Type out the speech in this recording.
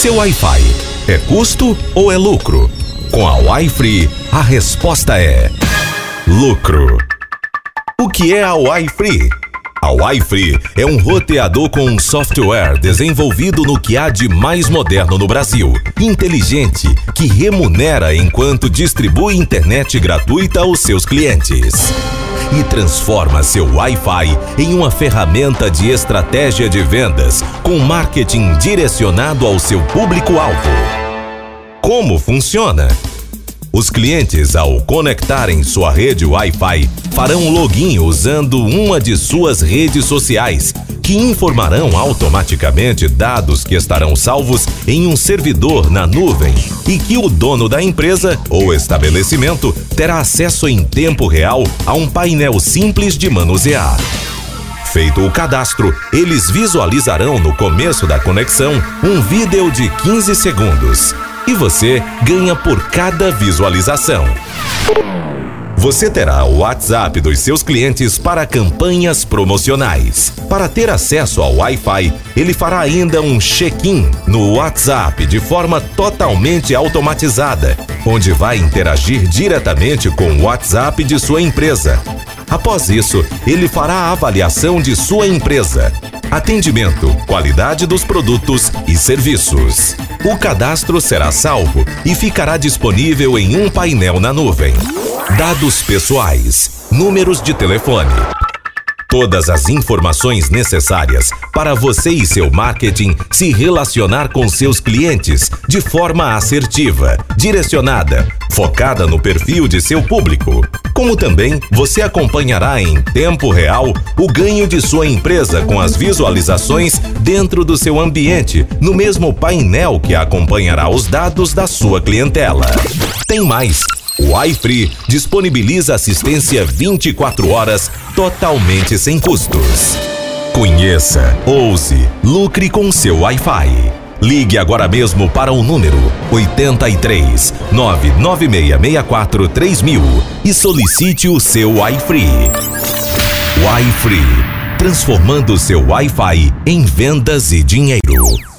Seu Wi-Fi é custo ou é lucro? Com a Wi-Free, a resposta é lucro. O que é a Wi-Free? A Wi-Free é um roteador com um software desenvolvido no que há de mais moderno no Brasil, inteligente, que remunera enquanto distribui internet gratuita aos seus clientes e transforma seu Wi-Fi em uma ferramenta de estratégia de vendas com marketing direcionado ao seu público-alvo. Como funciona? Os clientes, ao conectarem sua rede Wi-Fi, farão login usando uma de suas redes sociais, que informarão automaticamente dados que estarão salvos em um servidor na nuvem e que o dono da empresa ou estabelecimento terá acesso em tempo real a um painel simples de manusear. Feito o cadastro, eles visualizarão no começo da conexão um vídeo de 15 segundos e você ganha por cada visualização. Você terá o WhatsApp dos seus clientes para campanhas promocionais. Para ter acesso ao Wi-Fi, ele fará ainda um check-in no WhatsApp de forma totalmente automatizada, onde vai interagir diretamente com o WhatsApp de sua empresa. Após isso, ele fará a avaliação de sua empresa, atendimento, qualidade dos produtos e serviços. O cadastro será salvo e ficará disponível em um painel na nuvem. Dados pessoais, números de telefone. Todas as informações necessárias para você e seu marketing se relacionar com seus clientes de forma assertiva, direcionada, focada no perfil de seu público. Como também você acompanhará em tempo real o ganho de sua empresa com as visualizações dentro do seu ambiente, no mesmo painel que acompanhará os dados da sua clientela. Tem mais! O iFree disponibiliza assistência 24 horas totalmente sem custos. Conheça, ouse, lucre com seu Wi-Fi. Ligue agora mesmo para o número 83 99664 3000 e solicite o seu Wi-Free. Wi-Free, transformando seu Wi-Fi em vendas e dinheiro.